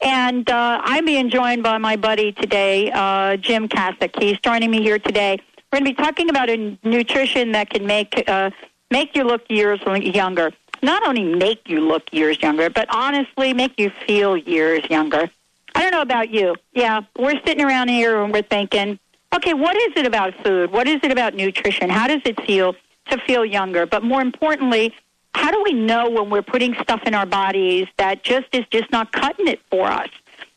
And uh, I'm being joined by my buddy today, uh, Jim Kaszyk. He's joining me here today. We're going to be talking about a nutrition that can make uh, make you look years younger. Not only make you look years younger, but honestly make you feel years younger. I don't know about you. Yeah, we're sitting around here and we're thinking, okay, what is it about food? What is it about nutrition? How does it feel to feel younger? But more importantly, how do we know when we're putting stuff in our bodies that just is just not cutting it for us?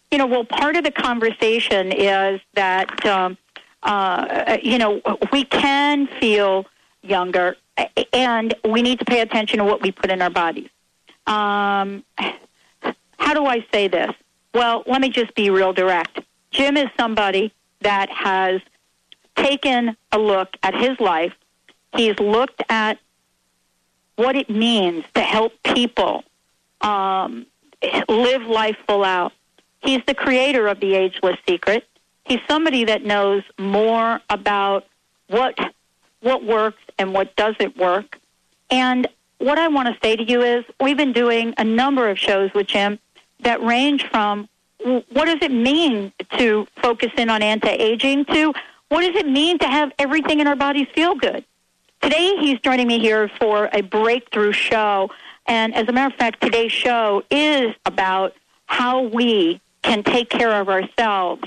You know, well, part of the conversation is that, um, uh, you know, we can feel younger and we need to pay attention to what we put in our bodies. Um, how do I say this? Well, let me just be real direct. Jim is somebody that has taken a look at his life. He's looked at what it means to help people um, live life full out. He's the creator of the Ageless Secret. He's somebody that knows more about what what works and what doesn't work. And what I want to say to you is, we've been doing a number of shows with Jim that range from what does it mean to focus in on anti-aging to what does it mean to have everything in our bodies feel good. Today, he's joining me here for a breakthrough show. And as a matter of fact, today's show is about how we can take care of ourselves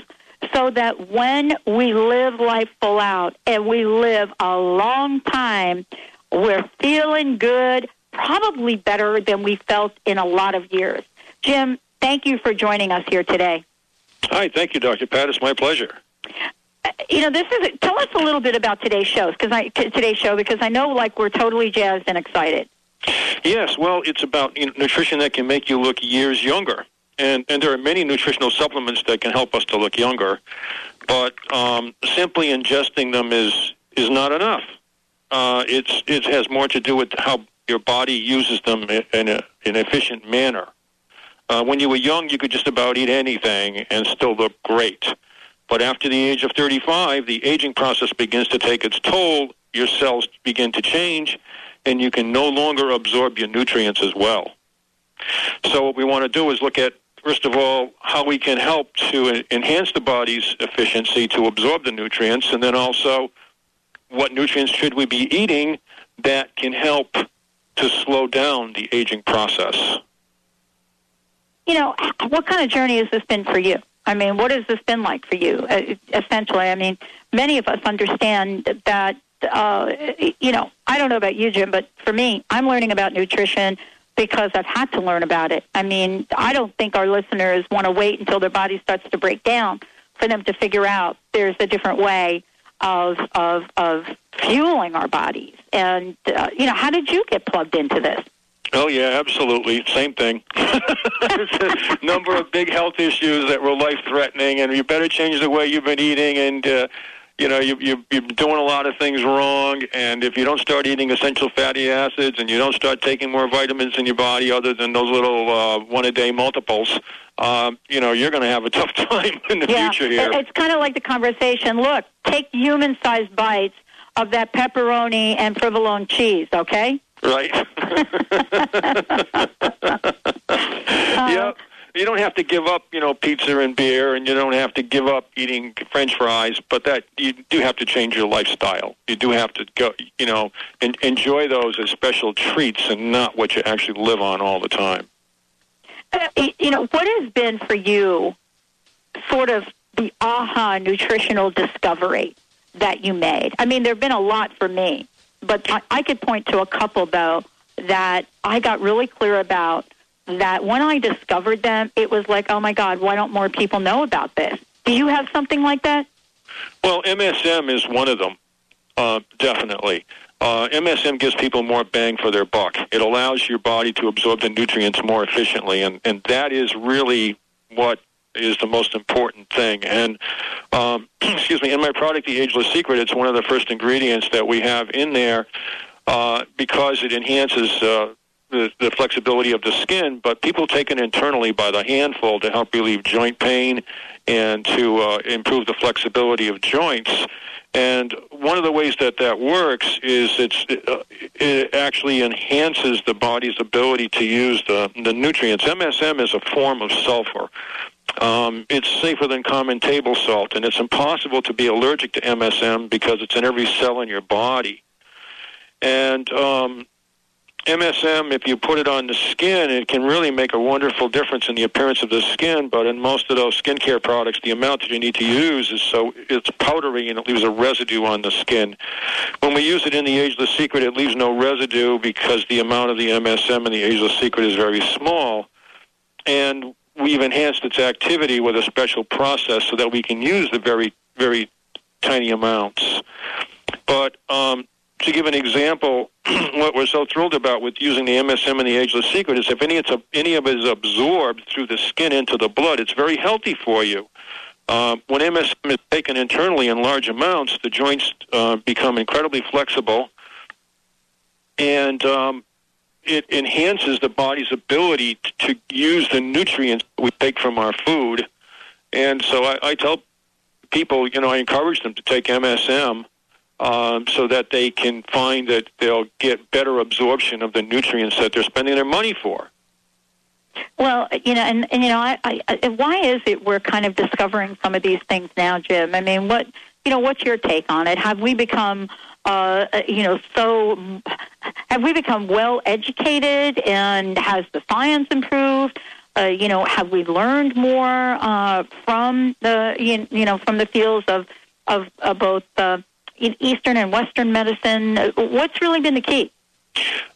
so that when we live life full out and we live a long time, we're feeling good, probably better than we felt in a lot of years. Jim, thank you for joining us here today. Hi, thank you, Dr. Pat. It's my pleasure you know, this is tell us a little bit about today's show because I today's show because I know like we're totally jazzed and excited. Yes, well, it's about you know, nutrition that can make you look years younger, and and there are many nutritional supplements that can help us to look younger, but um, simply ingesting them is is not enough. Uh, it's it has more to do with how your body uses them in a, an efficient manner. Uh, when you were young, you could just about eat anything and still look great. But after the age of 35, the aging process begins to take its toll. Your cells begin to change, and you can no longer absorb your nutrients as well. So, what we want to do is look at, first of all, how we can help to enhance the body's efficiency to absorb the nutrients, and then also what nutrients should we be eating that can help to slow down the aging process. You know, what kind of journey has this been for you? I mean, what has this been like for you? Uh, essentially, I mean, many of us understand that. Uh, you know, I don't know about you, Jim, but for me, I'm learning about nutrition because I've had to learn about it. I mean, I don't think our listeners want to wait until their body starts to break down for them to figure out there's a different way of of of fueling our bodies. And uh, you know, how did you get plugged into this? Oh yeah, absolutely. Same thing. There's a number of big health issues that were life threatening, and you better change the way you've been eating. And uh, you know, you, you, you're doing a lot of things wrong. And if you don't start eating essential fatty acids, and you don't start taking more vitamins in your body, other than those little uh, one a day multiples, um, you know, you're going to have a tough time in the yeah, future here. It's kind of like the conversation. Look, take human-sized bites of that pepperoni and provolone cheese, okay? Right. yeah. You don't have to give up, you know, pizza and beer, and you don't have to give up eating French fries. But that you do have to change your lifestyle. You do have to go, you know, and enjoy those as special treats, and not what you actually live on all the time. Uh, you know, what has been for you, sort of the aha nutritional discovery that you made? I mean, there have been a lot for me but I, I could point to a couple though that I got really clear about. That when I discovered them, it was like, oh my God, why don't more people know about this? Do you have something like that? Well, MSM is one of them, uh, definitely. Uh, MSM gives people more bang for their buck. It allows your body to absorb the nutrients more efficiently, and, and that is really what is the most important thing. And um, excuse me, in my product, The Ageless Secret, it's one of the first ingredients that we have in there uh, because it enhances uh, the, the flexibility of the skin. But people take it internally by the handful to help relieve joint pain and to uh, improve the flexibility of joints. And one of the ways that that works is it's, uh, it actually enhances the body's ability to use the, the nutrients. MSM is a form of sulfur. Um, it's safer than common table salt, and it's impossible to be allergic to MSM because it's in every cell in your body. And um, MSM, if you put it on the skin, it can really make a wonderful difference in the appearance of the skin. But in most of those skincare products, the amount that you need to use is so it's powdery and it leaves a residue on the skin. When we use it in the Ageless Secret, it leaves no residue because the amount of the MSM in the Ageless Secret is very small. And we've enhanced its activity with a special process so that we can use the very, very tiny amounts. But um, to give an example, what we're so thrilled about with using the MSM and the Ageless Secret is if any, it's a, any of it is absorbed through the skin into the blood, it's very healthy for you. Uh, when MSM is taken internally in large amounts, the joints uh, become incredibly flexible, and um, it enhances the body's ability to, use the nutrients we take from our food. And so I, I tell people, you know, I encourage them to take MSM um, so that they can find that they'll get better absorption of the nutrients that they're spending their money for. Well, you know, and, and you know, I, I, why is it we're kind of discovering some of these things now, Jim? I mean, what you know, what's your take on it? Have we become, uh, you know, so have we become well educated, and has the science improved? Uh, you know, have we learned more uh, from the you, know from the fields of of uh, both uh, Eastern and Western medicine? What's really been the key?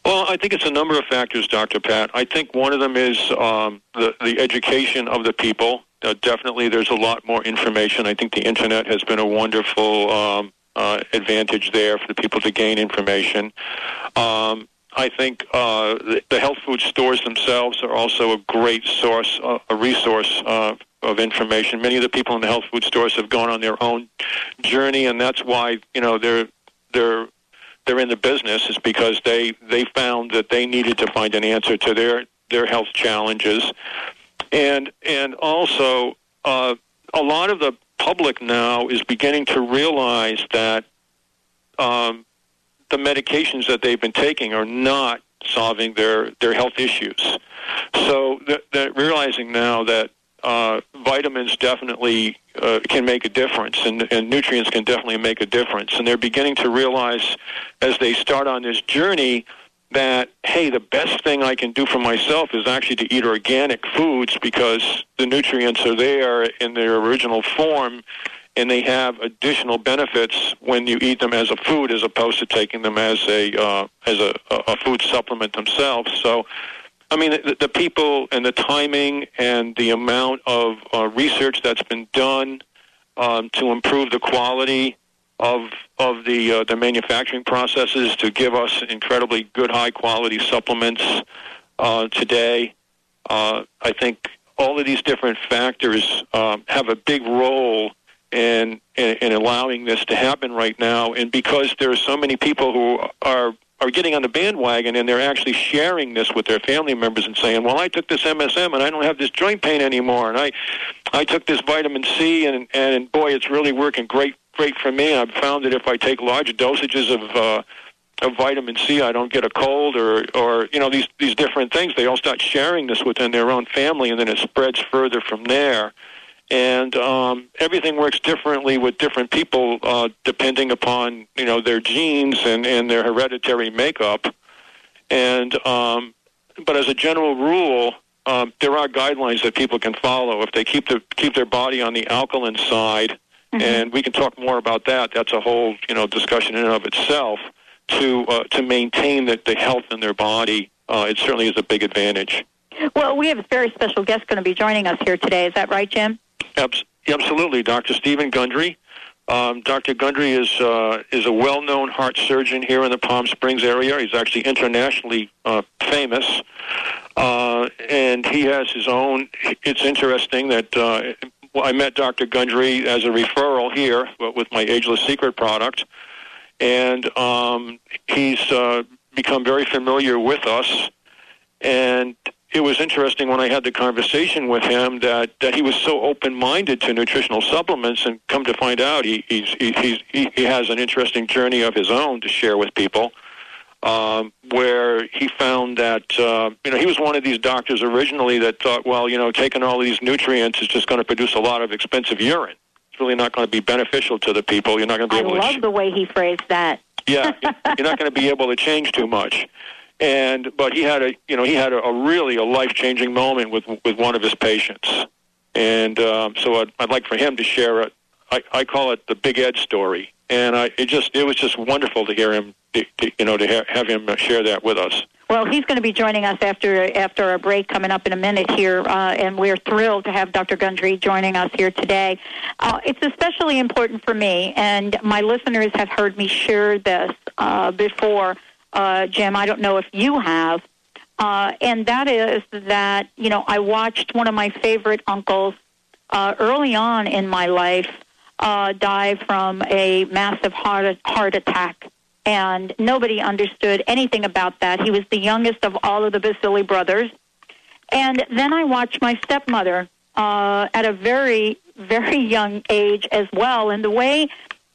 Well, I think it's a number of factors, Dr. Pat. I think one of them is um, the, the education of the people. Uh, definitely, there's a lot more information. I think the internet has been a wonderful um, uh, advantage there for the people to gain information. Um, I think uh, the, health food stores themselves are also a great source, uh, a resource uh, of information. Many of the people in the health food stores have gone on their own journey, and that's why you know they're they're they're in the business is because they they found that they needed to find an answer to their their health challenges, and and also uh, a lot of the public now is beginning to realize that um, the medications that they've been taking are not solving their their health issues. So they're realizing now that uh, vitamins definitely uh, can make a difference, and, and nutrients can definitely make a difference. And they're beginning to realize as they start on this journey that, hey, the best thing I can do for myself is actually to eat organic foods because the nutrients are there in their original form and they have additional benefits when you eat them as a food as opposed to taking them as a uh, as a, a food supplement themselves. So I mean, the, the people and the timing and the amount of uh, research that's been done um, to improve the quality of of the uh, the manufacturing processes to give us incredibly good, high quality supplements uh, today. Uh, I think all of these different factors um, have a big role in, in in allowing this to happen right now. And because there are so many people who are are getting on the bandwagon and they're actually sharing this with their family members and saying, "Well, I took this MSM and I don't have this joint pain anymore, and I, I took this vitamin C and and boy, it's really working great great for me. I've found that if I take large dosages of uh, of vitamin C, I don't get a cold or or you know these these different things. They all start sharing this within their own family, and then it spreads further from there and um, everything works differently with different people uh, depending upon you know their genes and, and their hereditary makeup. And um, but as a general rule, um, there are guidelines that people can follow if they keep the keep their body on the alkaline side. Mm-hmm. And we can talk more about that. That's a whole you know discussion in and of itself. To uh, to maintain the, the health in their body, uh, it certainly is a big advantage. Well, we have a very special guest going to be joining us here today. Is that right, Jim? Absolutely, Dr. Steven Gundry. Um, Dr. Gundry is uh, is a well-known heart surgeon here in the Palm Springs area. He's actually internationally uh, famous. Uh, and he has his own. It's interesting that uh, I met Dr. Gundry as a referral here with my Ageless Secret product, and um, he's uh, become very familiar with us. And it was interesting when I had the conversation with him that, that he was so open minded to nutritional supplements, and come to find out, he he's, he, he's, he, he has an interesting journey of his own to share with people. Um, where he found that uh, you know he was one of these doctors originally that thought, well, you know, taking all these nutrients is just going to produce a lot of expensive urine. It's really not going to be beneficial to the people. You're not going to be I able. I love to the way he phrased that. yeah, you're not going to be able to change too much. And but he had a you know he had a, a really a life changing moment with with one of his patients, and um, so I'd, I'd like for him to share it. I, I call it the Big Ed story, and I it just it was just wonderful to hear him to, to, you know to ha- have him share that with us. Well, he's going to be joining us after after our break coming up in a minute here, uh, and we're thrilled to have Dr. Gundry joining us here today. Uh, it's especially important for me, and my listeners have heard me share this uh, before uh, Jim. I don't know if you have. Uh, and that is that, you know, I watched one of my favorite uncles uh, early on in my life uh, die from a massive heart, heart attack. And nobody understood anything about that. He was the youngest of all of the Baccili brothers. And then I watched my stepmother uh, at a very, very young age as well. And the way,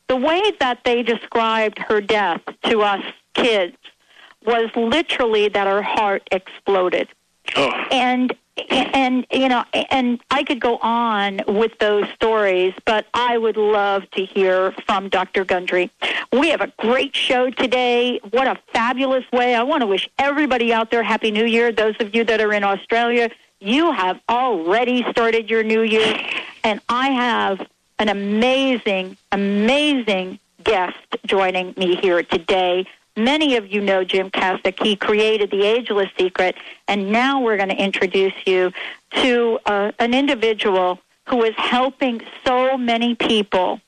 the way that they described her death to us kids was literally that her heart exploded. Oh. And and you know and I could go on with those stories, but I would love to hear from Dr. Gundry. We have a great show today. What a fabulous way. I want to wish everybody out there happy new year. Those of you that are in Australia, you have already started your new year and I have an amazing amazing guest joining me here today. Many of you know Jim Kaszyk. He created the Ageless Secret, and now we're going to introduce you to uh, an individual who is helping so many people,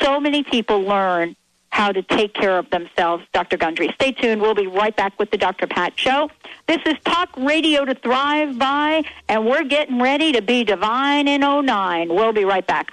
so many people learn how to take care of themselves. Dr. Gundry, stay tuned. We'll be right back with the Dr. Pat Show. This is Talk Radio to Thrive By, and we're getting ready to be divine in 09. We'll be right back.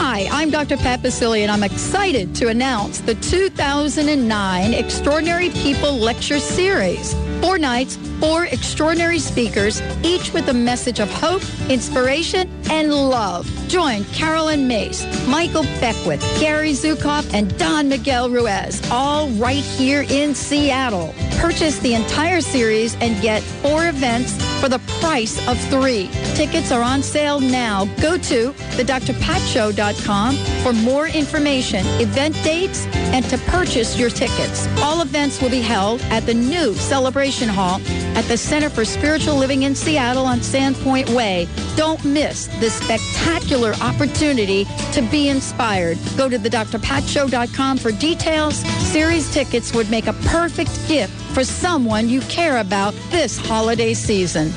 Hi, I'm Dr. Pat Baccili, and I'm excited to announce the 2009 Extraordinary People Lecture Series. Four nights, four extraordinary speakers, each with a message of hope, inspiration, and love. Join Carolyn Myss, Michael Beckwith, Gary Zukav, and Don Miguel Ruiz, all right here in Seattle. Purchase the entire series and get four events for the price of three. Tickets are on sale now. Go to thedrpatshow.com for more information, event dates, and to purchase your tickets. All events will be held at the new Celebration Hall at the Center for Spiritual Living in Seattle on Sandpoint Way. Don't miss this spectacular opportunity to be inspired. Go to thedrpatshow.com for details. Series tickets would make a perfect gift for someone you care about this holiday season.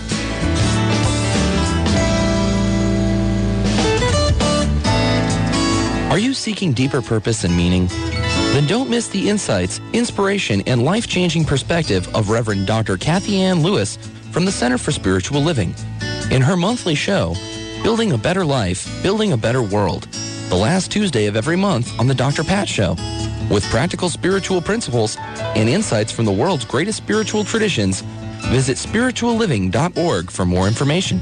Are you seeking deeper purpose and meaning? Then don't miss the insights, inspiration, and life-changing perspective of Reverend Dr. Kathianne Lewis from the Center for Spiritual Living. In her monthly show, Building a Better Life, Building a Better World, the last Tuesday of every month on The Dr. Pat Show, with practical spiritual principles and insights from the world's greatest spiritual traditions, visit spiritualliving.org for more information.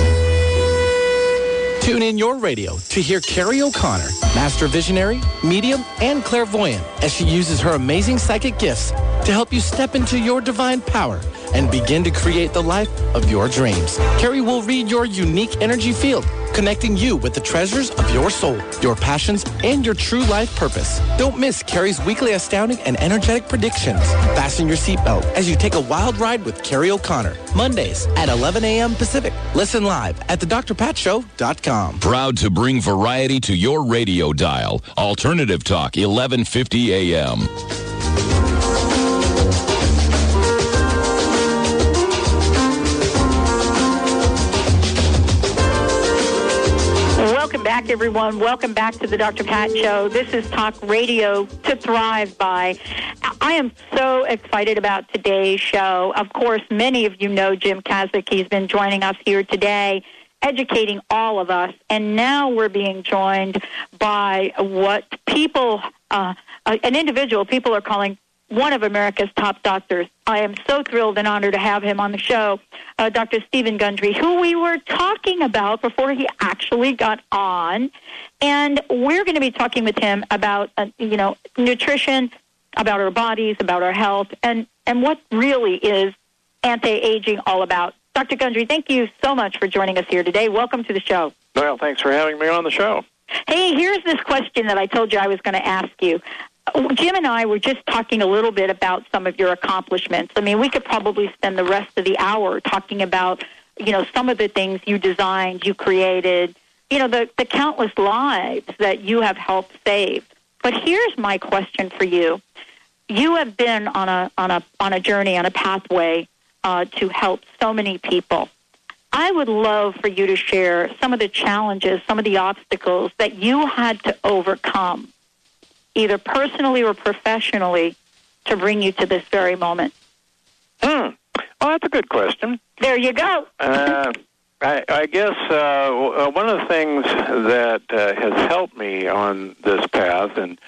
Tune in your radio to hear Carrie O'Connor, master visionary, medium, and clairvoyant, as she uses her amazing psychic gifts to help you step into your divine power and begin to create the life of your dreams. Carrie will read your unique energy field, connecting you with the treasures of your soul, your passions, and your true life purpose. Don't miss Carrie's weekly astounding and energetic predictions. Fasten your seatbelt as you take a wild ride with Carrie O'Connor. Mondays at 11 a.m. Pacific. Listen live at thedrpatshow.com. Proud to bring variety to your radio dial. Alternative Talk, 1150 a.m. back, everyone. Welcome back to the Dr. Pat Show. This is Talk Radio to Thrive By. I am so excited about today's show. Of course, many of you know Jim Kaszyk. He's been joining us here today, educating all of us. And now we're being joined by what people, uh, an individual people are calling one of America's top doctors. I am so thrilled and honored to have him on the show, uh, Dr. Steven Gundry, who we were talking about before he actually got on. And we're going to be talking with him about, uh, you know, nutrition, about our bodies, about our health, and, and what really is anti-aging all about. Dr. Gundry, thank you so much for joining us here today. Welcome to the show. Well, thanks for having me on the show. Hey, here's this question that I told you I was going to ask you. Jim and I were just talking a little bit about some of your accomplishments. I mean, we could probably spend the rest of the hour talking about, you know, some of the things you designed, you created, you know, the, the countless lives that you have helped save. But here's my question for you. You have been on a on a on a journey, on a pathway uh, to help so many people. I would love for you to share some of the challenges, some of the obstacles that you had to overcome either personally or professionally, to bring you to this very moment? Hmm. Well, that's a good question. There you go. uh, I, I guess uh, one of the things that uh, has helped me on this path, and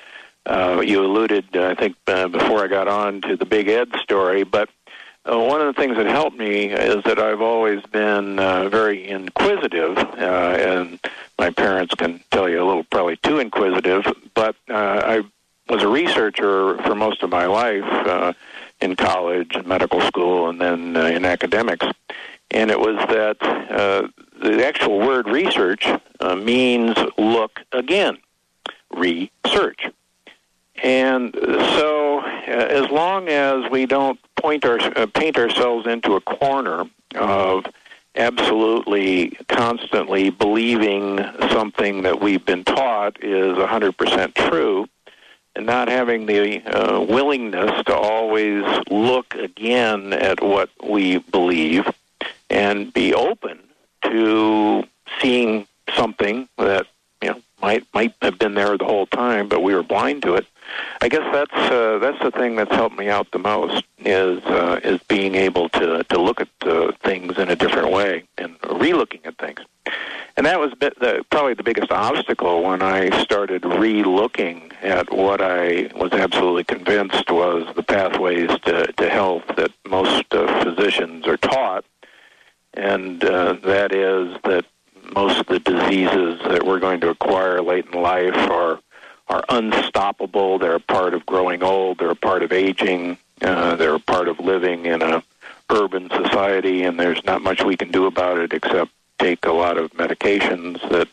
uh, you alluded, I think, uh, before I got on to the Big Ed story, but uh, one of the things that helped me is that I've always been uh, very inquisitive, uh, and my parents can tell you a little probably too inquisitive, but uh, I was a researcher for most of my life uh, in college and medical school and then uh, in academics. And it was that uh, the actual word research uh, means look again, research. And so, as long as we don't point our, uh, paint ourselves into a corner of absolutely constantly believing something that we've been taught is 100% true, and not having the uh, willingness to always look again at what we believe and be open to seeing something that you know might might have been there the whole time, but we were blind to it. I guess that's uh, that's the thing that's helped me out the most is uh, is being able to to look at uh, things in a different way and relooking at things. And that was the, probably the biggest obstacle when I started re-looking at what I was absolutely convinced was the pathways to, to health that most uh, physicians are taught, and uh, that is that most of the diseases that we're going to acquire late in life are are unstoppable. They're a part of growing old. They're a part of aging. Uh, they're a part of living in a urban society, and there's not much we can do about it except take a lot of medications that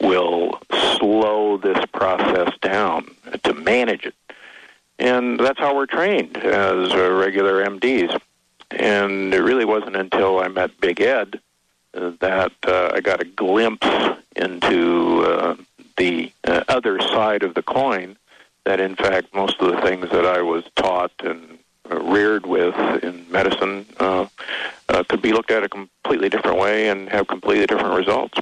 will slow this process down to manage it. And that's how we're trained as uh, regular MDs. And it really wasn't until I met Big Ed that uh, I got a glimpse into uh, the uh, other side of the coin that in fact most of the things that I was taught and uh, reared with in medicine uh, uh, could be looked at a completely different way and have completely different results.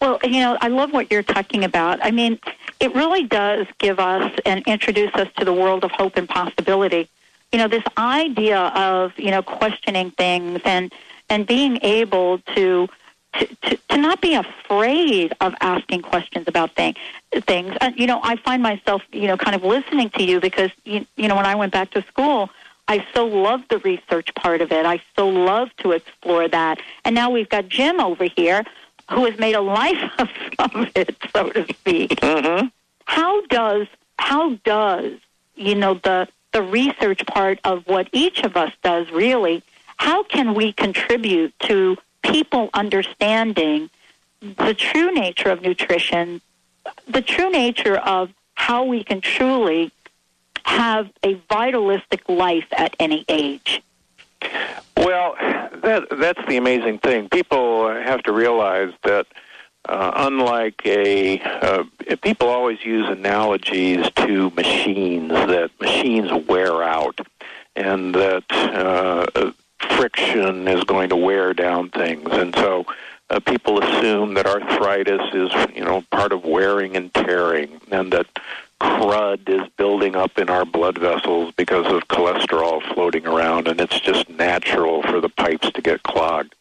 Well, you know, I love what you're talking about. I mean, it really does give us and introduce us to the world of hope and possibility. You know, this idea of you know questioning things and and being able to to, to, to not be afraid of asking questions about thing, things. Uh, you know, I find myself, you know, kind of listening to you because, you, you know, when I went back to school, I so loved the research part of it. I so loved to explore that. And now we've got Jim over here who has made a life of, of it, so to speak. Mm-hmm. How does how does you know the the research part of what each of us does really? How can we contribute to people understanding the true nature of nutrition, the true nature of how we can truly have a vitalistic life at any age. Well, that, that's the amazing thing. People have to realize that uh, unlike a, uh, people always use analogies to machines that machines wear out, and that uh, friction is going to wear down things, and so uh, people assume that arthritis is, you know, part of wearing and tearing, and that crud is building up in our blood vessels because of cholesterol floating around, and it's just natural for the pipes to get clogged.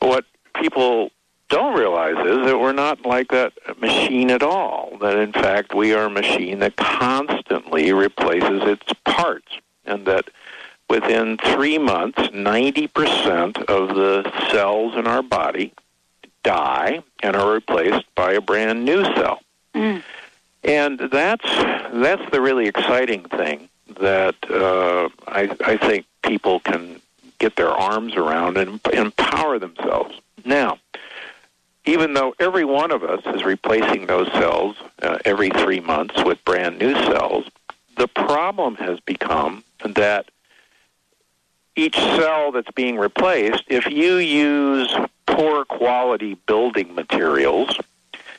What people don't realize is that we're not like that machine at all. That in fact we are a machine that constantly replaces its parts, and that within three months, 90% of the cells in our body die and are replaced by a brand new cell. Mm. And that's that's the really exciting thing that uh, I, I think people can get their arms around and empower themselves. Now, even though every one of us is replacing those cells uh, every three months with brand new cells, the problem has become that each cell that's being replaced, if you use poor quality building materials,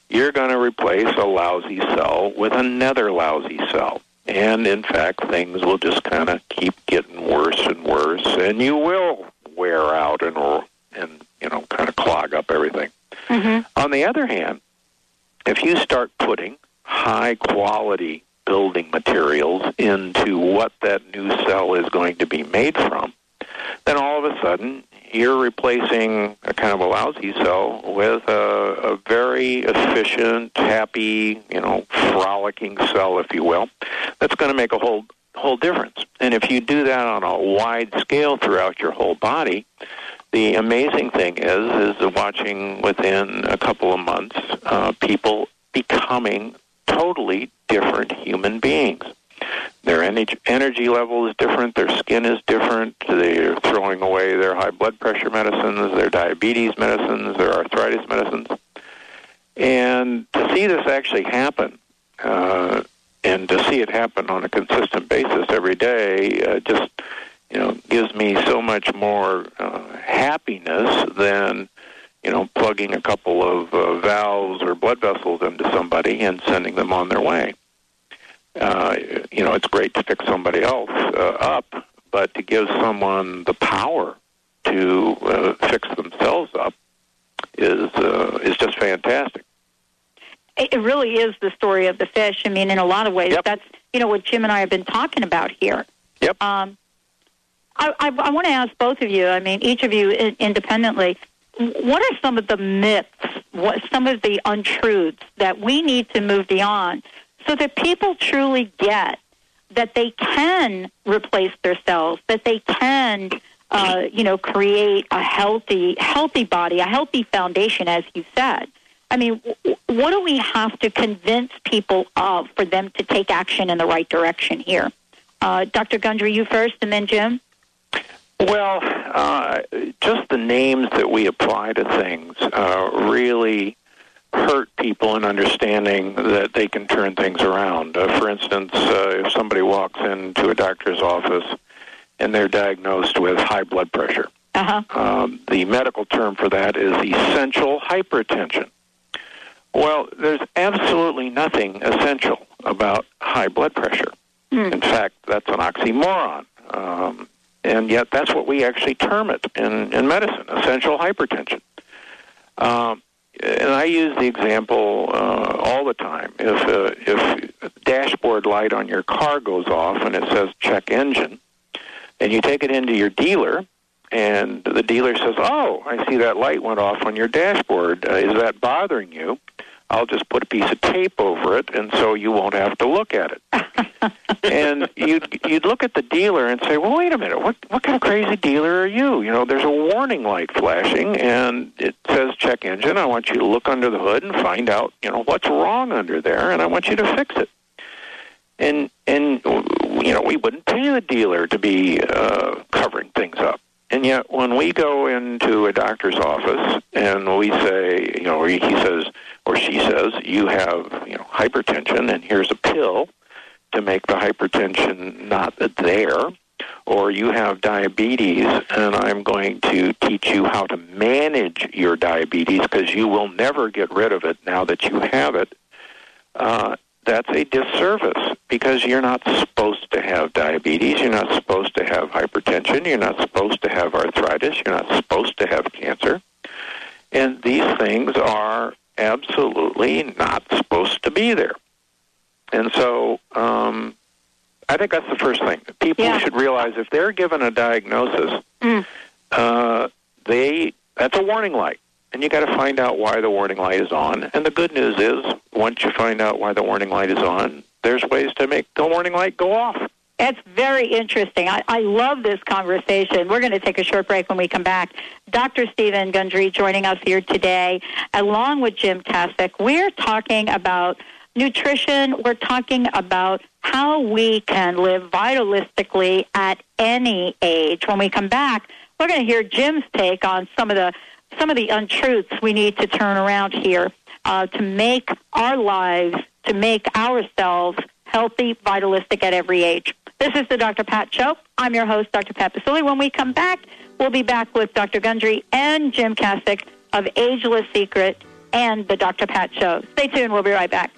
you're going to replace a lousy cell with another lousy cell. And in fact, things will just kind of keep getting worse and worse, and you will wear out and and you know kind of clog up everything. Mm-hmm. On the other hand, if you start putting high quality building materials into what that new cell is going to be made from, then all of a sudden you're replacing a kind of a lousy cell with a, a very efficient, happy, you know, frolicking cell, if you will, that's going to make a whole whole difference. And if you do that on a wide scale throughout your whole body, the amazing thing is is watching within a couple of months uh, people becoming totally different human beings. Their energy level is different. Their skin is different. They're throwing away their high blood pressure medicines, their diabetes medicines, their arthritis medicines. And to see this actually happen, uh, and to see it happen on a consistent basis every day, uh, just you know, gives me so much more uh, happiness than you know plugging a couple of uh, valves or blood vessels into somebody and sending them on their way uh, you know, it's great to fix somebody else uh, up, but to give someone the power to uh, fix themselves up is uh, is just fantastic. It really is the story of the fish. I mean, in a lot of ways, yep. that's you know what Jim and I have been talking about here. Yep. Um, I, I, I want to ask both of you. I mean, each of you independently. What are some of the myths? What some of the untruths that we need to move beyond so that people truly get that they can replace their cells, that they can, uh, you know, create a healthy, healthy body, a healthy foundation, as you said. I mean, what do we have to convince people of for them to take action in the right direction here? Uh, Dr. Gundry, you first, and then Jim. Well, uh, just the names that we apply to things uh, really hurt people in understanding that they can turn things around. Uh, for instance, uh, if somebody walks into a doctor's office and they're diagnosed with high blood pressure, uh-huh. um, the medical term for that is essential hypertension. Well, there's absolutely nothing essential about high blood pressure. Mm. In fact, that's an oxymoron. Um, and yet, that's what we actually term it in, in medicine essential hypertension. Um, and I use the example uh, all the time. If uh, if dashboard light on your car goes off and it says check engine, and you take it into your dealer, and the dealer says, "Oh, I see that light went off on your dashboard. Uh, is that bothering you?" I'll just put a piece of tape over it, and so you won't have to look at it. and you'd you'd look at the dealer and say, "Well, wait a minute. What what kind of crazy dealer are you? You know, there's a warning light flashing, and it says check engine. I want you to look under the hood and find out, you know, what's wrong under there, and I want you to fix it." And and you know, we wouldn't pay the dealer to be uh, covering things up. And yet, when we go into a doctor's office and we say, you know, or he says or she says, you have, you know, hypertension, and here's a pill to make the hypertension not there, or you have diabetes, and I'm going to teach you how to manage your diabetes because you will never get rid of it now that you have it. Uh, that's a disservice because you're not supposed to have diabetes, you're not supposed to have hypertension, you're not supposed to have arthritis, you're not supposed to have cancer. And these things are absolutely not supposed to be there. And so um, I think that's the first thing. People Yeah. should realize if they're given a diagnosis, Mm. uh, they that's a warning light. And you got to find out why the warning light is on. And the good news is, once you find out why the warning light is on, there's ways to make the warning light go off. That's very interesting. I, I love this conversation. We're going to take a short break when we come back. Dr. Steven Gundry joining us here today, along with Jim Kaszyk. We're talking about nutrition. We're talking about how we can live vitalistically at any age. When we come back, we're going to hear Jim's take on some of the some of the untruths we need to turn around here uh, to make our lives, to make ourselves healthy, vitalistic at every age. This is the Dr. Pat Show. I'm your host, Dr. Pat Baccili. When we come back, we'll be back with Dr. Gundry and Jim Kaszyk of Ageless Secret and the Dr. Pat Show. Stay tuned. We'll be right back.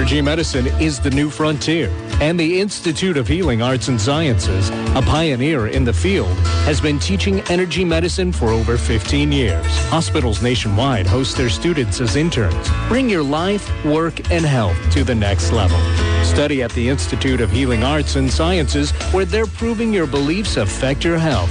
Energy medicine is the new frontier, and the Institute of Healing Arts and Sciences, a pioneer in the field, has been teaching energy medicine for over 15 years. Hospitals nationwide host their students as interns. Bring your life, work, and health to the next level. Study at the Institute of Healing Arts and Sciences, where they're proving your beliefs affect your health.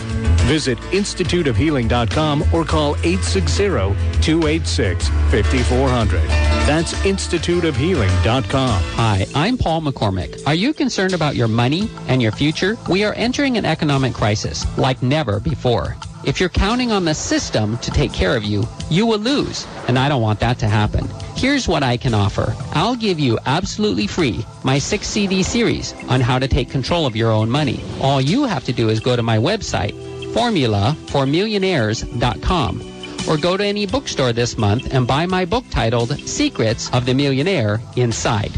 Visit instituteofhealing.com or call 860-286-5400. That's instituteofhealing.com. Hi, I'm Paul McCormick. Are you concerned about your money and your future? We are entering an economic crisis like never before. If you're counting on the system to take care of you, you will lose, and I don't want that to happen. Here's what I can offer. I'll give you absolutely free my 6 CD series on how to take control of your own money. All you have to do is go to my website, formulaformillionaires.com, or go to any bookstore this month and buy my book titled Secrets of the Millionaire Inside.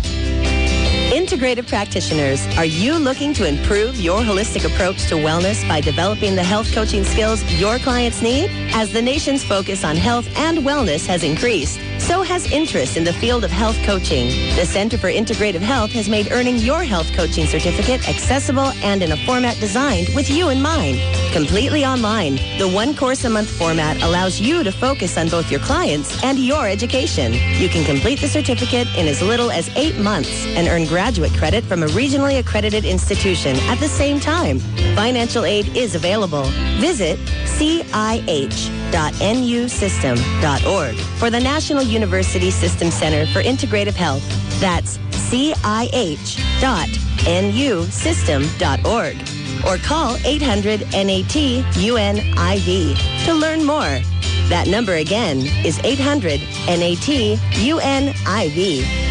Integrative practitioners, are you looking to improve your holistic approach to wellness by developing the health coaching skills your clients need? As the nation's focus on health and wellness has increased, so has interest in the field of health coaching. The Center for Integrative Health has made earning your health coaching certificate accessible and in a format designed with you in mind. Completely online, the one course a month format allows you to focus on both your clients and your education. You can complete the certificate in as little as eight months and earn graduate credit from a regionally accredited institution at the same time. Financial aid is available. Visit CIH.NUSystem.org for the National University System Center for Integrative Health. That's CIH.NUSystem.org or call 800 NAT UNIV to learn more. That number again is 800 NAT UNIV.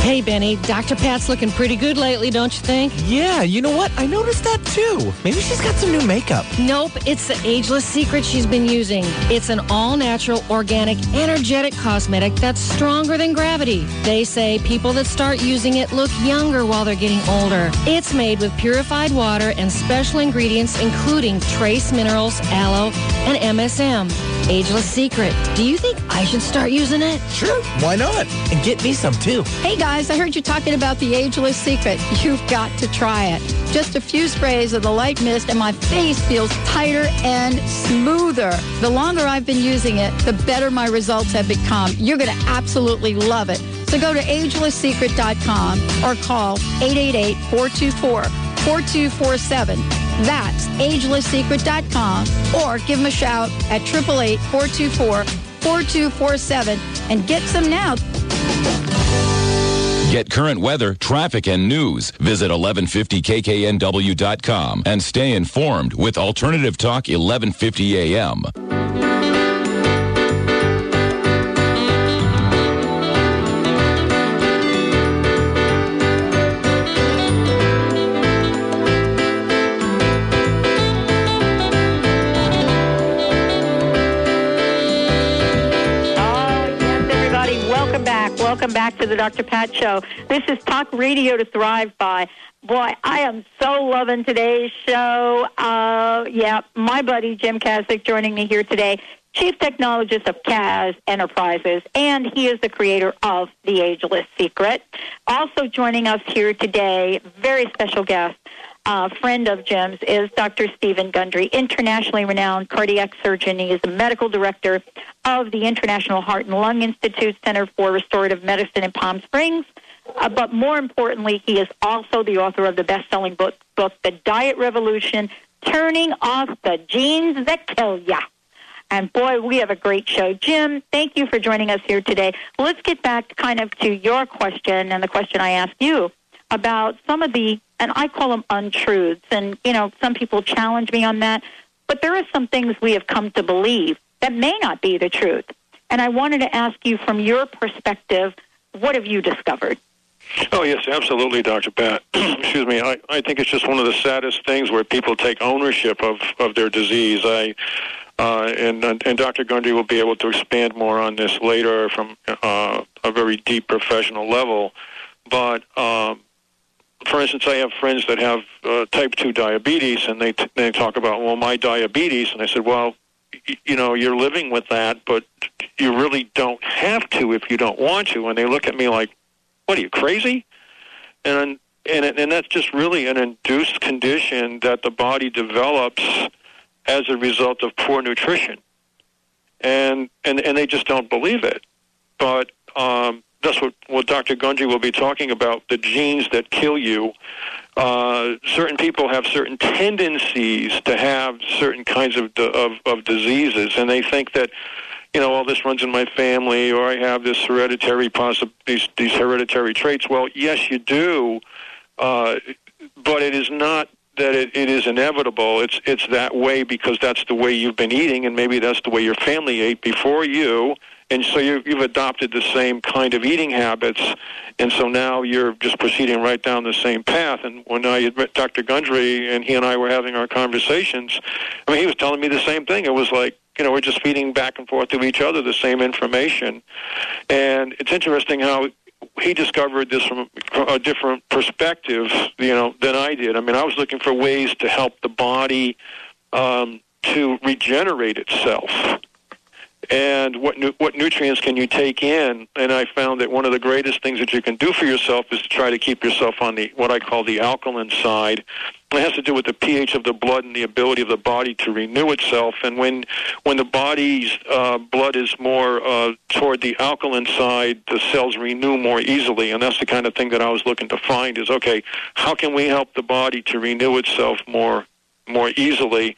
Hey, Benny, Dr. Pat's looking pretty good lately, don't you think? Yeah, you know what? I noticed that too. Maybe she's got some new makeup. Nope, it's the ageless secret she's been using. It's an all natural, organic, energetic cosmetic that's stronger than gravity. They say people that start using it look younger while they're getting older. It's made with purified water and special ingredients, including trace minerals, aloe, and MSM. Ageless Secret. Do you think I should start using it? Sure, why not? And get me some too. Hey guys, I heard you talking about the Ageless Secret. You've got to try it. Just a few sprays of the light mist and my face feels tighter and smoother. The longer I've been using it, the better my results have become. You're going to absolutely love it. So go to agelesssecret.com or call 888-424-4247. That's agelesssecret.com or give them a shout at 888-424-4247 and get some now. Get current weather, traffic, and news. Visit 1150kknw.com and stay informed with Alternative Talk 1150 AM. Welcome back to the Dr. Pat Show. This is Talk Radio to Thrive By. Boy, I am so loving today's show. Uh, yeah, my buddy Jim Kaszyk joining me here today, Chief Technologist of Kaz Enterprises, and he is the creator of The Ageless Secret. Also joining us here today, very special guest, uh, friend of Jim's is Dr. Steven Gundry, internationally renowned cardiac surgeon. He is the medical director of the International Heart and Lung Institute Center for Restorative Medicine in Palm Springs. Uh, but more importantly, he is also the author of the best-selling book, book The Diet Revolution, Turning Off the Genes That Kill Ya. And boy, we have a great show. Jim, thank you for joining us here today. Let's get back kind of to your question and the question I asked you about some of the, and I call them untruths. And, you know, some people challenge me on that. But there are some things we have come to believe that may not be the truth. And I wanted to ask you from your perspective, what have you discovered? Oh, yes, absolutely, Dr. Pat. Excuse me. I, I think it's just one of the saddest things where people take ownership of, of their disease. I, uh, and, and Dr. Gundry will be able to expand more on this later from uh, a very deep professional level. But um, for instance, I have friends that have uh, type 2 diabetes, and they, t- they talk about, well, my diabetes. And I said, well, y- you know, you're living with that, but you really don't have to if you don't want to. And they look at me like, what are you, crazy? And, and, and that's just really an induced condition that the body develops as a result of poor nutrition. And, and, and they just don't believe it. But um, that's what, what Dr. Gundry will be talking about, the genes that kill you. Uh, certain people have certain tendencies to have certain kinds of, of, of diseases, and they think that, you know, all this runs in my family, or I have this hereditary possi- these, these hereditary traits. Well, yes, you do, uh, but it is not that it, it is inevitable. It's it's that way because that's the way you've been eating, and maybe that's the way your family ate before you, and so you, you've adopted the same kind of eating habits, and so now you're just proceeding right down the same path. And when I met Dr. Gundry and he and I were having our conversations, I mean, he was telling me the same thing. It was like, you know, we're just feeding back and forth to each other the same information. And it's interesting how he discovered this from a different perspective, you know, than I did. I mean, I was looking for ways to help the body um, to regenerate itself and what nu- what nutrients can you take in? And I found that one of the greatest things that you can do for yourself is to try to keep yourself on the what I call the alkaline side. It has to do with the pH of the blood and the ability of the body to renew itself. And when when the body's uh, blood is more uh, toward the alkaline side, the cells renew more easily. And that's the kind of thing that I was looking to find is okay, how can we help the body to renew itself more more easily?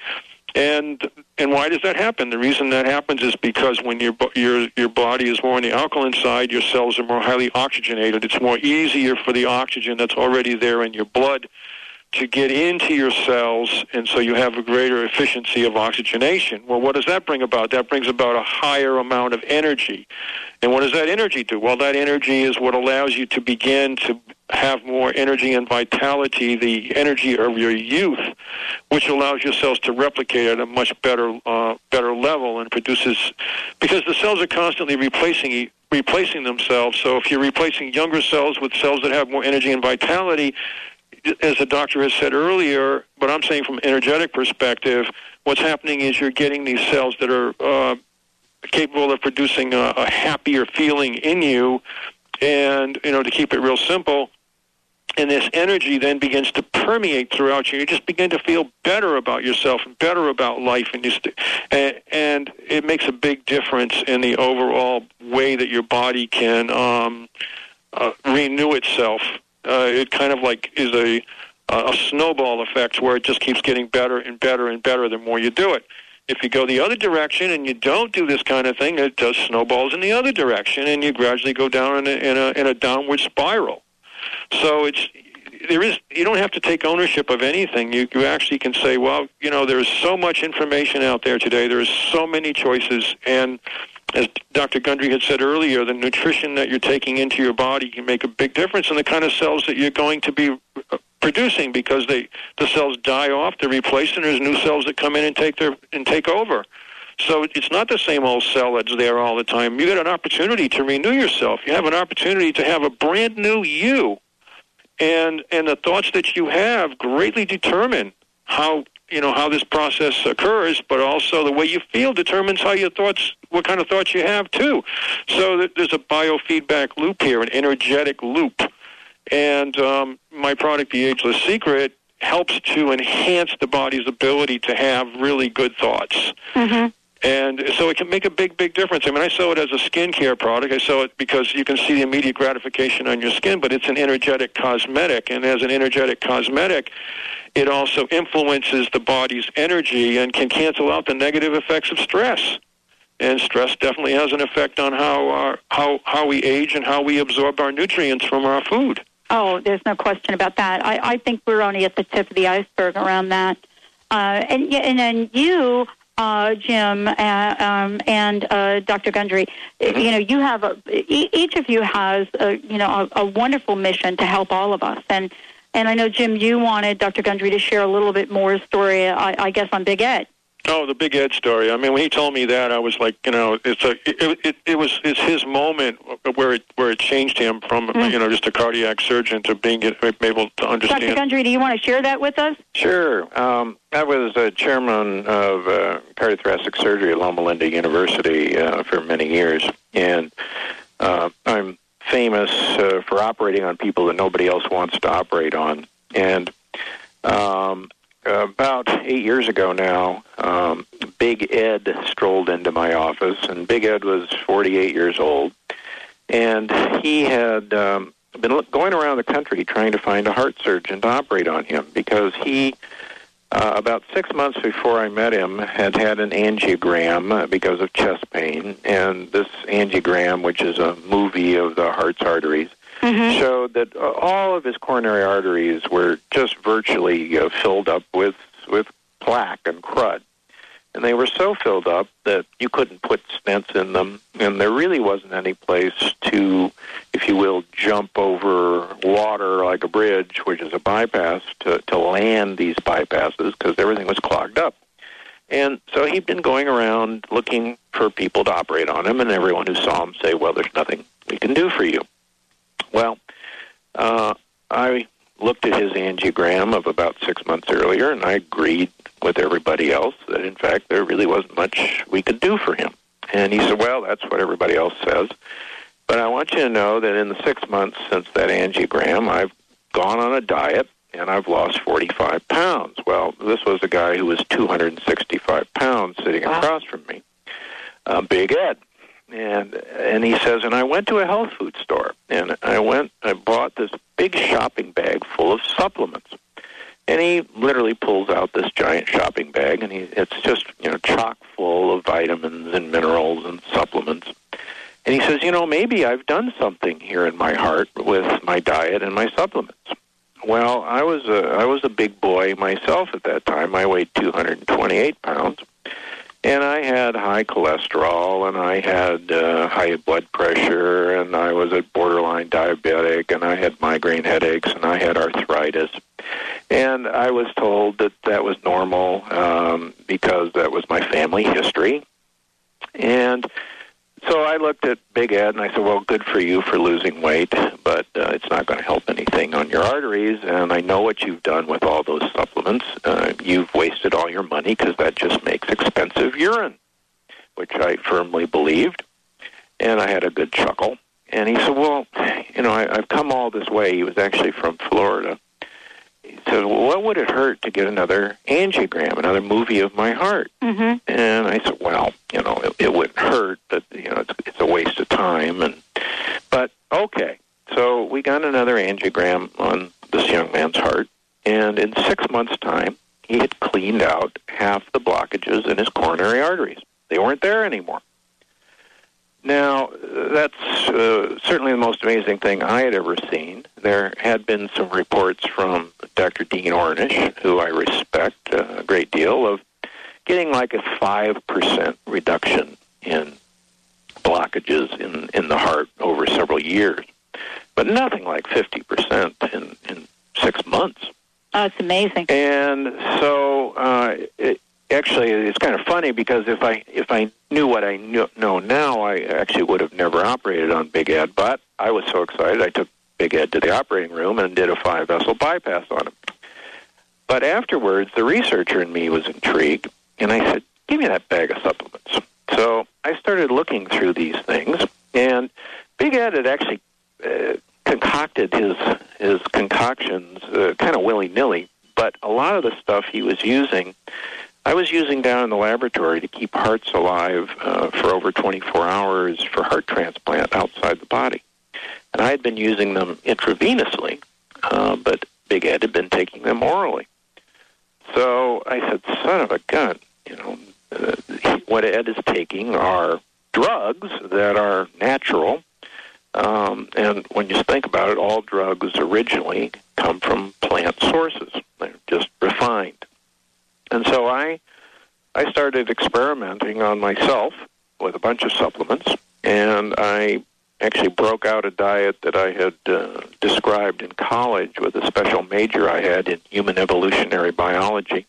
And and why does that happen? The reason that happens is because when your your your body is more on the alkaline side, your cells are more highly oxygenated. It's more easier for the oxygen that's already there in your blood to get into your cells, and so you have a greater efficiency of oxygenation. Well, what does that bring about? That brings about a higher amount of energy. And what does that energy do? Well, that energy is what allows you to begin to have more energy and vitality, the energy of your youth, which allows your cells to replicate at a much better uh, better level and produces because the cells are constantly replacing replacing themselves. So if you're replacing younger cells with cells that have more energy and vitality, as the doctor has said earlier, but I'm saying from an energetic perspective, what's happening is you're getting these cells that are uh, capable of producing a, a happier feeling in you, and you know to keep it real simple and this energy then begins to permeate throughout you. You just begin to feel better about yourself and better about life, and you st- and, and it makes a big difference in the overall way that your body can um, uh, renew itself. Uh, it kind of like is a a snowball effect where it just keeps getting better and better and better the more you do it. If you go the other direction and you don't do this kind of thing, it does snowballs in the other direction, and you gradually go down in a, in a, in a downward spiral. So it's there is you don't have to take ownership of anything. You you actually can say, well, you know, there's so much information out there today. There's so many choices, and as Dr. Gundry had said earlier, the nutrition that you're taking into your body can make a big difference in the kind of cells that you're going to be uh, producing because they the cells die off, they're replaced, and there's new cells that come in and take their and take over. So it's not the same old cell that's there all the time. You get an opportunity to renew yourself. You have an opportunity to have a brand new you. And and the thoughts that you have greatly determine how you know how this process occurs, but also the way you feel determines how your thoughts, what kind of thoughts you have too. So there's a biofeedback loop here, an energetic loop. And um, my product, The Ageless Secret, helps to enhance the body's ability to have really good thoughts. Mm-hmm. And so it can make a big, big difference. I mean, I sell it as a skincare product. I sell it because you can see the immediate gratification on your skin, but it's an energetic cosmetic. And as an energetic cosmetic, it also influences the body's energy and can cancel out the negative effects of stress. And stress definitely has an effect on how our, how how we age and how we absorb our nutrients from our food. Oh, there's no question about that. I, I think we're only at the tip of the iceberg around that. Uh, and and then you uh, Jim uh, um, and uh, Dr. Gundry, Mm-hmm. you know, you have a, e- each of you has a, you know a, a wonderful mission to help all of us, and and I know Jim, you wanted Dr. Gundry to share a little bit more story, I, I guess, on Big Ed. Oh, the Big Ed story. I mean, when he told me that, I was like, you know, it's a, it, it, it was, it's his moment where it, where it changed him from, you know, just a cardiac surgeon to being able to understand. Dr. Gundry, do you want to share that with us? Sure. Um, I was uh, chairman of uh, cardiothoracic surgery at Loma Linda University uh, for many years, and uh, I'm famous uh, for operating on people that nobody else wants to operate on. And um, about eight years ago now, um, Big Ed strolled into my office, and Big Ed was 48 years old, and he had um, been going around the country trying to find a heart surgeon to operate on him because he. Uh, about six months before I met him, had had an angiogram uh, because of chest pain, and this angiogram, which is a movie of the heart's arteries, showed that uh, all of his coronary arteries were just virtually uh, filled up with with plaque and crud, and they were so filled up that you couldn't put stents in them, and there really wasn't any place to, if you will, jump over water like a bridge, which is a bypass, to to land these bypasses because everything was clogged up. And so he'd been going around looking for people to operate on him, and everyone who saw him say, "Well, there's nothing we can do for you." Well, uh, I looked at his angiogram of about six months earlier, and I agreed with everybody else that, in fact, there really wasn't much we could do for him. And he said, Well, that's what everybody else says. But I want you to know that in the six months since that angiogram, I've gone on a diet and I've lost 45 pounds. Well, this was a guy who was 265 pounds sitting across from me, uh, Big Ed. And and he says, and I went to a health food store, and I went, I bought this big shopping bag full of supplements. And he literally pulls out this giant shopping bag, and he, it's just you know chock full of vitamins and minerals and supplements. And he says, you know, maybe I've done something here in my heart with my diet and my supplements. Well, I was a I was a big boy myself at that time. I weighed 228 pounds, and I had high cholesterol, and I had uh, high blood pressure, and I was a borderline diabetic, and I had migraine headaches, and I had arthritis. And I was told that that was normal um, because that was my family history. And so I looked at Big Ed and I said, well, good for you for losing weight, but uh, it's not going to help anything on your arteries. And I know what you've done with all those supplements. Uh, you've wasted all your money because that just makes expensive urine, which I firmly believed. And I had a good chuckle. And he said, well, you know, I, I've come all this way. He was actually from Florida. He said, well, what would it hurt to get another angiogram, another movie of my heart? Mm-hmm. And I said, well, you know, it, it wouldn't hurt, but you know, it's, it's a waste of time. And but okay, so we got another angiogram on this young man's heart, and in six months' time, he had cleaned out half the blockages in his coronary arteries. They weren't there anymore. Now, that's uh, certainly the most amazing thing I had ever seen. There had been some reports from Dr. Dean Ornish, who I respect a great deal, of getting like a 5% reduction in blockages in, in the heart over several years, but nothing like 50% in, in six months. Oh, it's amazing. And so, uh, it, actually, it's kind of funny because if I if I knew what I knew, know now, I actually would have never operated on Big Ed. But I was so excited, I took Big Ed to the operating room and did a five vessel bypass on him. But afterwards, the researcher in me was intrigued, and I said, "Give me that bag of supplements." So I started looking through these things, and Big Ed had actually uh, concocted his his concoctions uh, kind of willy nilly. But a lot of the stuff he was using, I was using down in the laboratory to keep hearts alive uh, for over 24 hours for heart transplant outside the body. And I had been using them intravenously, uh, but Big Ed had been taking them orally. So I said, son of a gun, you know, uh, what Ed is taking are drugs that are natural. Um, and when you think about it, all drugs originally come from plant sources. They're just refined. And so I, I started experimenting on myself with a bunch of supplements, and I actually broke out a diet that I had uh, described in college with a special major I had in human evolutionary biology.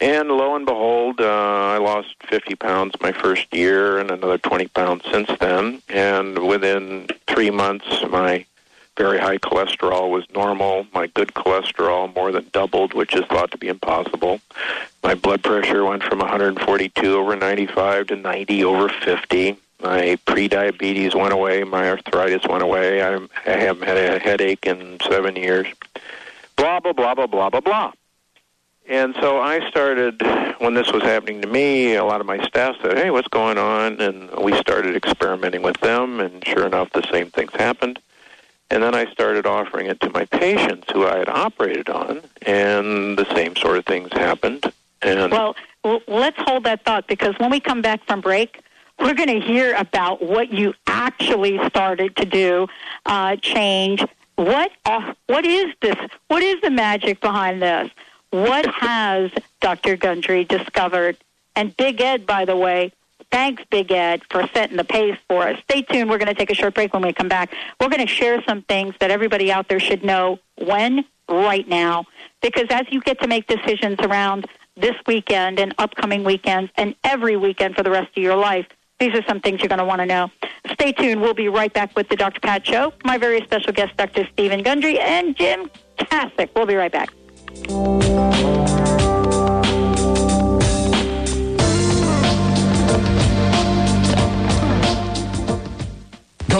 And lo and behold, uh, I lost 50 pounds my first year and another 20 pounds since then. And within three months, my very high cholesterol was normal. My good cholesterol more than doubled, which is thought to be impossible. My blood pressure went from 142 over 95 to 90 over 50. My prediabetes went away. My arthritis went away. I, I haven't had a headache in seven years. Blah, blah, blah, blah, blah, blah, blah. And so I started, when this was happening to me, a lot of my staff said, hey, what's going on? And we started experimenting with them, and sure enough, the same things happened. And then I started offering it to my patients who I had operated on, and the same sort of things happened. And Well, let's hold that thought because when we come back from break, we're going to hear about what you actually started to do, uh, change. What uh, what is this? What is the magic behind this? What has Dr. Gundry discovered? And Big Ed, by the way, thanks Big Ed for setting the pace for us. Stay tuned. We're going to take a short break when we come back. We're going to share some things that everybody out there should know when, right now, because as you get to make decisions around this weekend and upcoming weekends and every weekend for the rest of your life, these are some things you're going to want to know. Stay tuned. We'll be right back with the Dr. Pat Show. My very special guest, Dr. Steven Gundry and Jim Kaszyk. We'll be right back.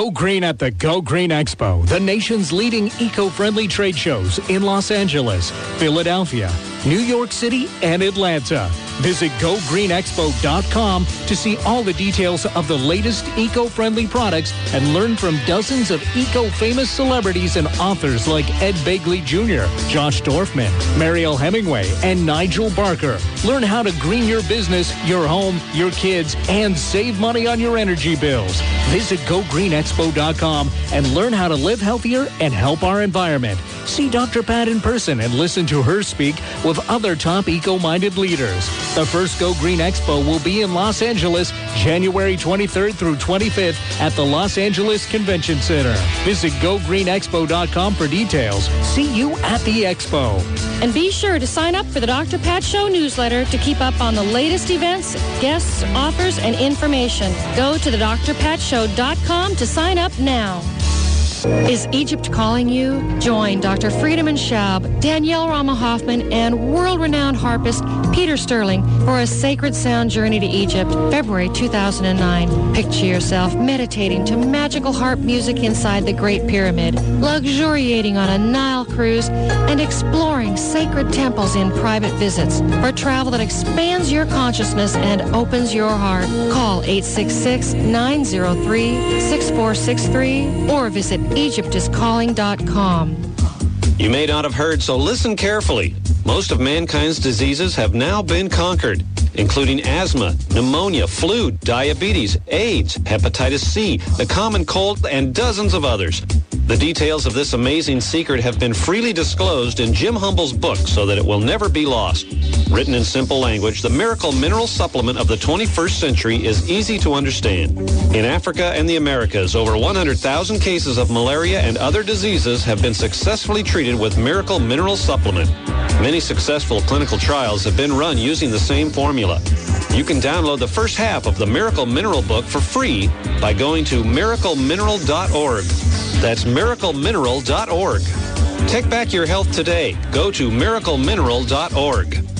Go green at the Go Green Expo, the nation's leading eco-friendly trade shows in Los Angeles, Philadelphia, New York City, and Atlanta. Visit GoGreenExpo.com to see all the details of the latest eco-friendly products and learn from dozens of eco-famous celebrities and authors like Ed Begley Jr., Josh Dorfman, Mariel Hemingway, and Nigel Barker. Learn how to green your business, your home, your kids, and save money on your energy bills. Visit GoGreenExpo.com and learn how to live healthier and help our environment. See Dr. Pat in person and listen to her speak with other top eco-minded leaders. The first Go Green Expo will be in Los Angeles January 23rd through 25th at the Los Angeles Convention Center. Visit gogreenexpo.com for details. See you at the expo. And be sure to sign up for the Dr. Pat Show newsletter to keep up on the latest events, guests, offers, and information. Go to thedrpatshow.com to sign up now. Is Egypt calling you? Join Dr. Friedemann Schaub, Danielle Rama Hoffman, and world-renowned harpist Peter Sterling for a sacred sound journey to Egypt, February 2009. Picture yourself meditating to magical harp music inside the Great Pyramid, luxuriating on a Nile cruise, and exploring sacred temples in private visits. For travel that expands your consciousness and opens your heart, call 866-903-6463 or visit egyptiscalling.com. You may not have heard, so listen carefully. Most of mankind's diseases have now been conquered, including asthma, pneumonia, flu, diabetes, AIDS, hepatitis C, the common cold, and dozens of others. The details of this amazing secret have been freely disclosed in Jim Humble's book so that it will never be lost. Written in simple language, the Miracle Mineral Supplement of the 21st century is easy to understand. In Africa and the Americas, over 100,000 cases of malaria and other diseases have been successfully treated with Miracle Mineral Supplement. Many successful clinical trials have been run using the same formula. You can download the first half of the Miracle Mineral book for free by going to miraclemineral.org. That's miraclemineral.org. Take back your health today. Go to miraclemineral.org.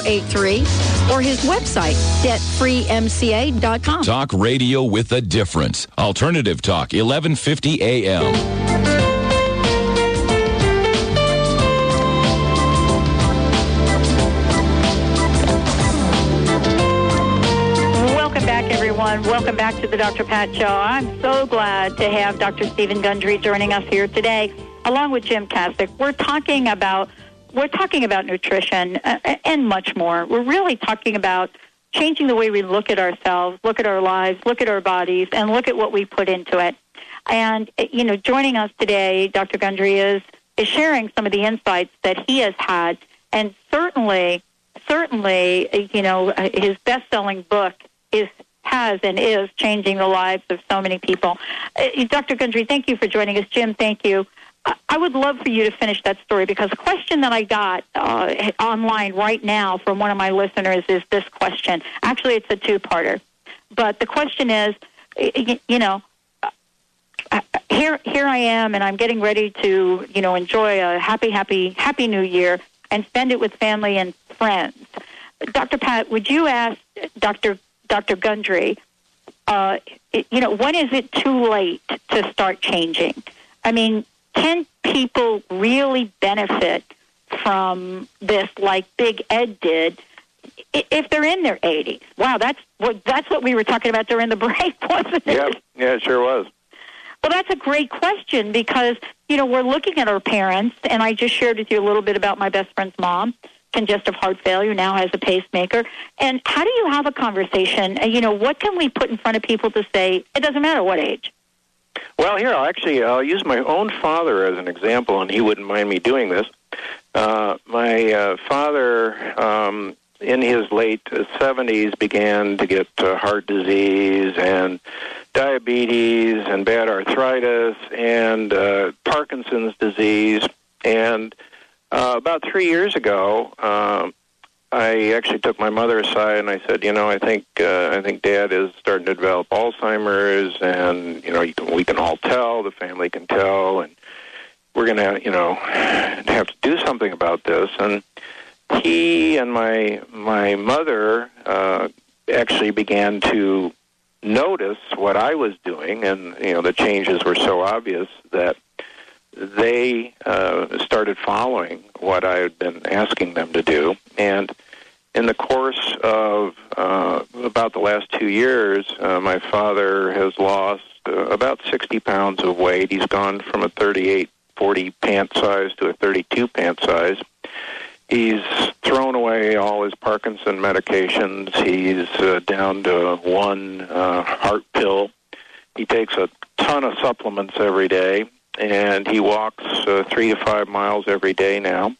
888-252-3083, or his website, debtfreemca.com. Talk radio with a difference. Alternative Talk, 1150 AM. Welcome back, everyone. Welcome back to the Dr. Pat Show. I'm so glad to have Dr. Steven Gundry joining us here today, along with Jim Kaszyk. We're talking about we're talking about nutrition uh, and much more. We're really talking about changing the way we look at ourselves, look at our lives, look at our bodies, and look at what we put into it. And you know, joining us today, Dr. Gundry is is sharing some of the insights that he has had, and certainly, certainly, you know, his best-selling book is has and is changing the lives of so many people. Uh, Dr. Gundry, thank you for joining us. Jim, thank you. I would love for you to finish that story because a question that I got uh, online right now from one of my listeners is this question. Actually, it's a two-parter, but the question is, you know, uh, here here I am, and I'm getting ready to you know enjoy a happy, happy, happy New Year and spend it with family and friends. Dr. Pat, would you ask Dr. Dr. Gundry, uh, you know, when is it too late to start changing? I mean, can people really benefit from this like Big Ed did if they're in their 80s? Wow, that's what that's what we were talking about during the break, wasn't it? Yeah, yeah, it sure was. Well, that's a great question because you know we're looking at our parents, and I just shared with you a little bit about my best friend's mom, congestive heart failure, now has a pacemaker. And how do you have a conversation? You know, what can we put in front of people to say it doesn't matter what age? Well, here I'll actually I'll use my own father as an example, and he wouldn't mind me doing this. Uh, my uh, father, um, in his late seventies, began to get uh, heart disease and diabetes and bad arthritis and uh, Parkinson's disease. And uh, about three years ago, um, I actually took my mother aside and I said, you know, I think uh, I think Dad is starting to develop Alzheimer's, and you know, you can, we can all tell, the family can tell, and we're going to, you know, have to do something about this. And he and my my mother uh, actually began to notice what I was doing, and you know, the changes were so obvious that they uh, started following what I had been asking them to do. And in the course of uh, about the last two years, uh, my father has lost uh, about 60 pounds of weight. He's gone from a 38, 40 pant size to a 32 pant size. He's thrown away all his Parkinson medications. He's uh, down to one uh, heart pill. He takes a ton of supplements every day, and he walks uh, three to five miles every day now.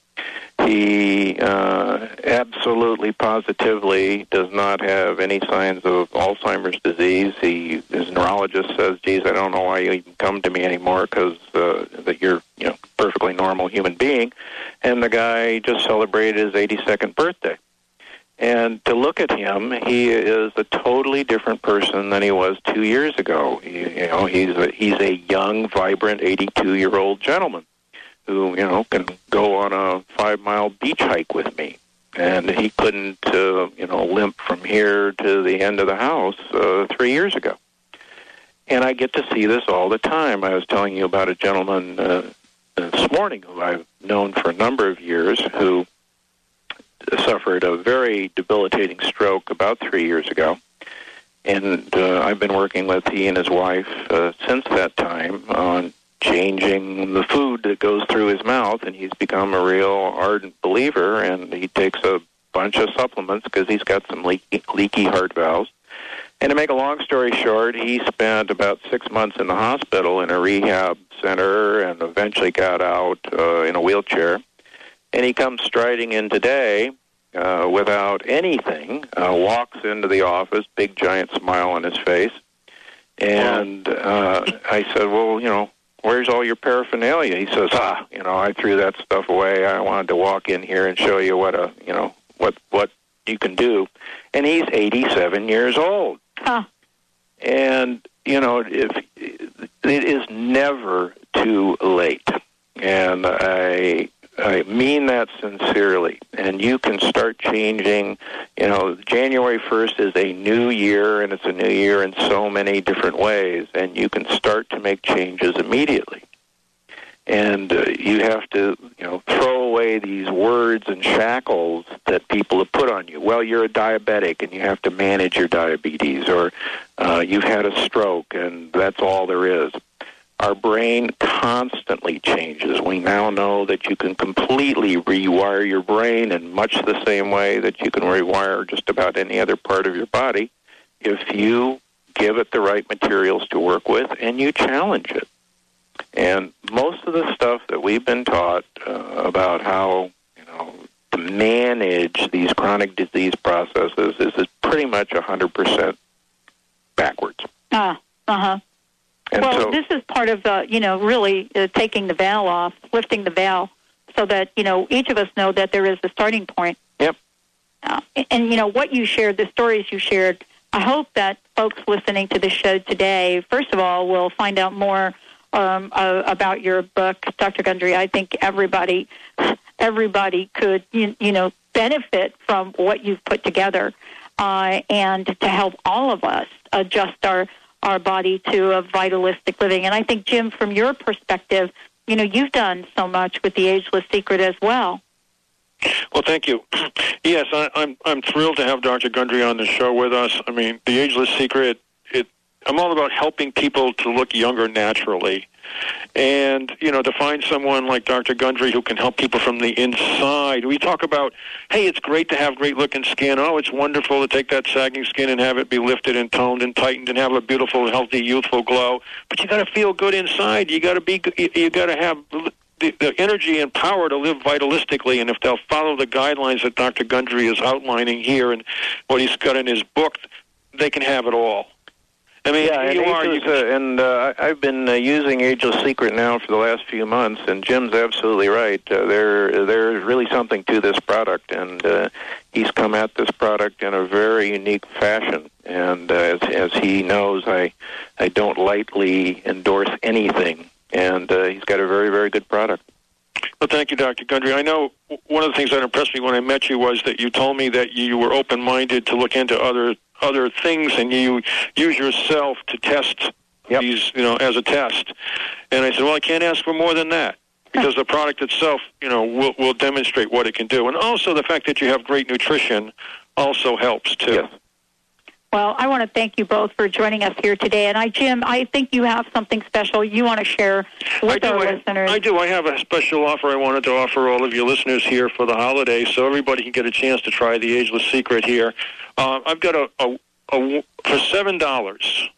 He uh, absolutely positively does not have any signs of Alzheimer's disease. He, his neurologist says, "Geez, I don't know why you even come to me anymore because uh, that you're, you know, perfectly normal human being." And the guy just celebrated his 82nd birthday. And to look at him, he is a totally different person than he was two years ago. You know, he's a, he's a young, vibrant, 82 year old gentleman who you know can go on a five mile beach hike with me. And he couldn't uh, you know limp from here to the end of the house uh, three years ago. And i get to see this all the time. I was telling you about a gentleman uh, this morning who i've known for a number of years who suffered a very debilitating stroke about three years ago and uh, I've been working with he and his wife uh, since that time on changing the food that goes through his mouth, and he's become a real ardent believer. And he takes a bunch of supplements because he's got some leaky, leaky heart valves. And to make a long story short, he spent about six months in the hospital in a rehab center, and eventually got out uh, in a wheelchair. And he comes striding in today uh, without anything, uh, walks into the office, big giant smile on his face. And uh, I said, well, you know, where's all your paraphernalia? He says, ah, you know, I threw that stuff away. I wanted to walk in here and show you what a, you know, what what you can do. And he's 87 years old. Huh. And you know, if it is never too late. And I I mean that sincerely. And you can start changing. You know, January 1st is a new year, and it's a new year in so many different ways. And you can start to make changes immediately. And uh, you have to, you know, throw away these words and shackles that people have put on you. Well, you're a diabetic, and you have to manage your diabetes, or uh, you've had a stroke, and that's all there is our brain constantly changes. We now know that you can completely rewire your brain in much the same way that you can rewire just about any other part of your body if you give it the right materials to work with and you challenge it. And most of the stuff that we've been taught uh, about how, you know, to manage these chronic disease processes is, pretty much 100% backwards. Ah, uh-huh. And well, so, this is part of the, you know, really uh, taking the veil off, lifting the veil, so that you know each of us know that there is a starting point. Yep. Uh, and you know what you shared, the stories you shared. I hope that folks listening to the show today, first of all, will find out more um, uh, about your book, Dr. Gundry. I think everybody, everybody could, you, you know, benefit from what you've put together, uh, and to help all of us adjust our our body to a vitalistic living. And I think, Jim, from your perspective, you know, you've done so much with the Ageless Secret as well. Well, thank you. yes, I, I'm I'm thrilled to have Dr. Gundry on the show with us. I mean, the Ageless Secret. It I'm all about helping people to look younger naturally. And, you know, to find someone like Dr. Gundry who can help people from the inside. We talk about, hey, it's great to have great looking skin. Oh, it's wonderful to take that sagging skin and have it be lifted and toned and tightened and have a beautiful, healthy, youthful glow. But you got to feel good inside. You got to be, you got to have the, the energy and power to live vitalistically. And if they'll follow the guidelines that Dr. Gundry is outlining here and what he's got in his book, they can have it all. I mean, yeah, and, are, Ageless, uh, and uh, I've been uh, using Ageless Secret now for the last few months, and Jim's absolutely right. Uh, there, there's really something to this product, and uh, he's come at this product in a very unique fashion. And uh, as, as he knows, I, I don't lightly endorse anything, and uh, he's got a very, very good product. Well, thank you, Dr. Gundry. I know one of the things that impressed me when I met you was that you told me that you were open-minded to look into other other things, and you use yourself to test these, you know, as a test. And I said, well, I can't ask for more than that because the product itself, you know, will will demonstrate what it can do, and also the fact that you have great nutrition also helps too. Well, I want to thank you both for joining us here today. And I, Jim, I think you have something special you want to share with our. I, listeners. I do. I have a special offer I wanted to offer all of your listeners here for the holidays, so everybody can get a chance to try the Ageless Secret here. Uh, I've got a, a, a for seven dollars.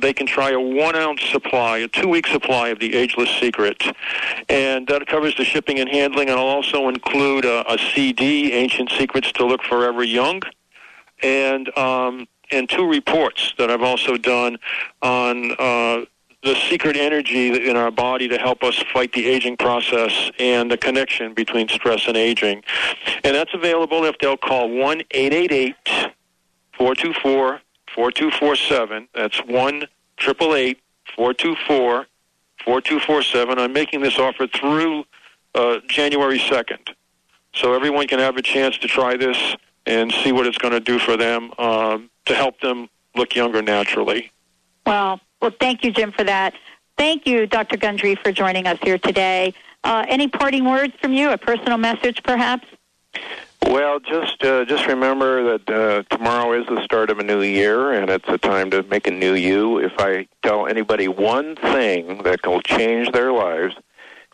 They can try a one ounce supply, a two week supply of the Ageless Secret, and that covers the shipping and handling. And I'll also include a, a CD, Ancient Secrets to Look Forever Young, and um, and two reports that I've also done on uh, the secret energy in our body to help us fight the aging process and the connection between stress and aging. And that's available if they'll call 1 888 424 4247. That's 1 888 424 4247. I'm making this offer through uh, January 2nd. So everyone can have a chance to try this and see what it's going to do for them um, to help them look younger naturally. Well, well, thank you, Jim, for that. Thank you, Dr. Gundry, for joining us here today. Uh, any parting words from you? A personal message, perhaps? Well, just uh, just remember that uh, tomorrow is the start of a new year, and it's a time to make a new you. If I tell anybody one thing that will change their lives,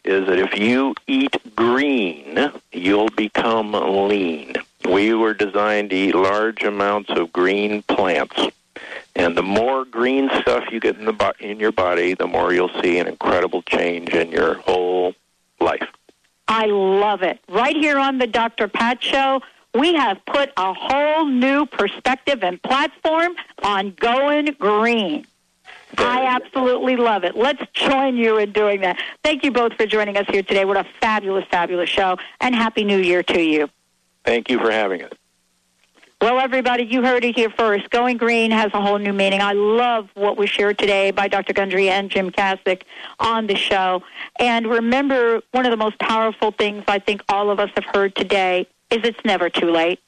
is that if you eat green, you'll become lean. We were designed to eat large amounts of green plants. And the more green stuff you get in the bo- in your body, the more you'll see an incredible change in your whole life. I love it. Right here on the Dr. Pat Show, we have put a whole new perspective and platform on going green. I absolutely love it. Let's join you in doing that. Thank you both for joining us here today. What a fabulous, fabulous show, and Happy New Year to you. Thank you for having us. Well, everybody, you heard it here first. Going green has a whole new meaning. I love what was shared today by Dr. Gundry and Jim Kaszyk on the show. And remember, one of the most powerful things I think all of us have heard today is it's never too late.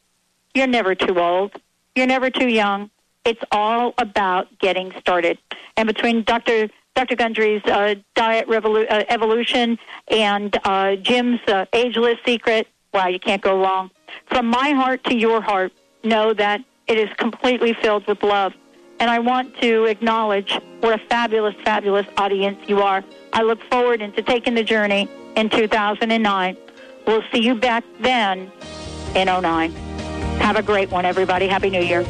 You're never too old. You're never too young. It's all about getting started. And between Dr. Dr. Gundry's uh, diet revolu- uh, evolution and uh, Jim's uh, ageless secret, wow, you can't go wrong. From my heart to your heart, know that it is completely filled with love. And I want to acknowledge what a fabulous, fabulous audience you are. I look forward into taking the journey in 2009. We'll see you back then in 09. Have a great one, everybody. Happy New Year.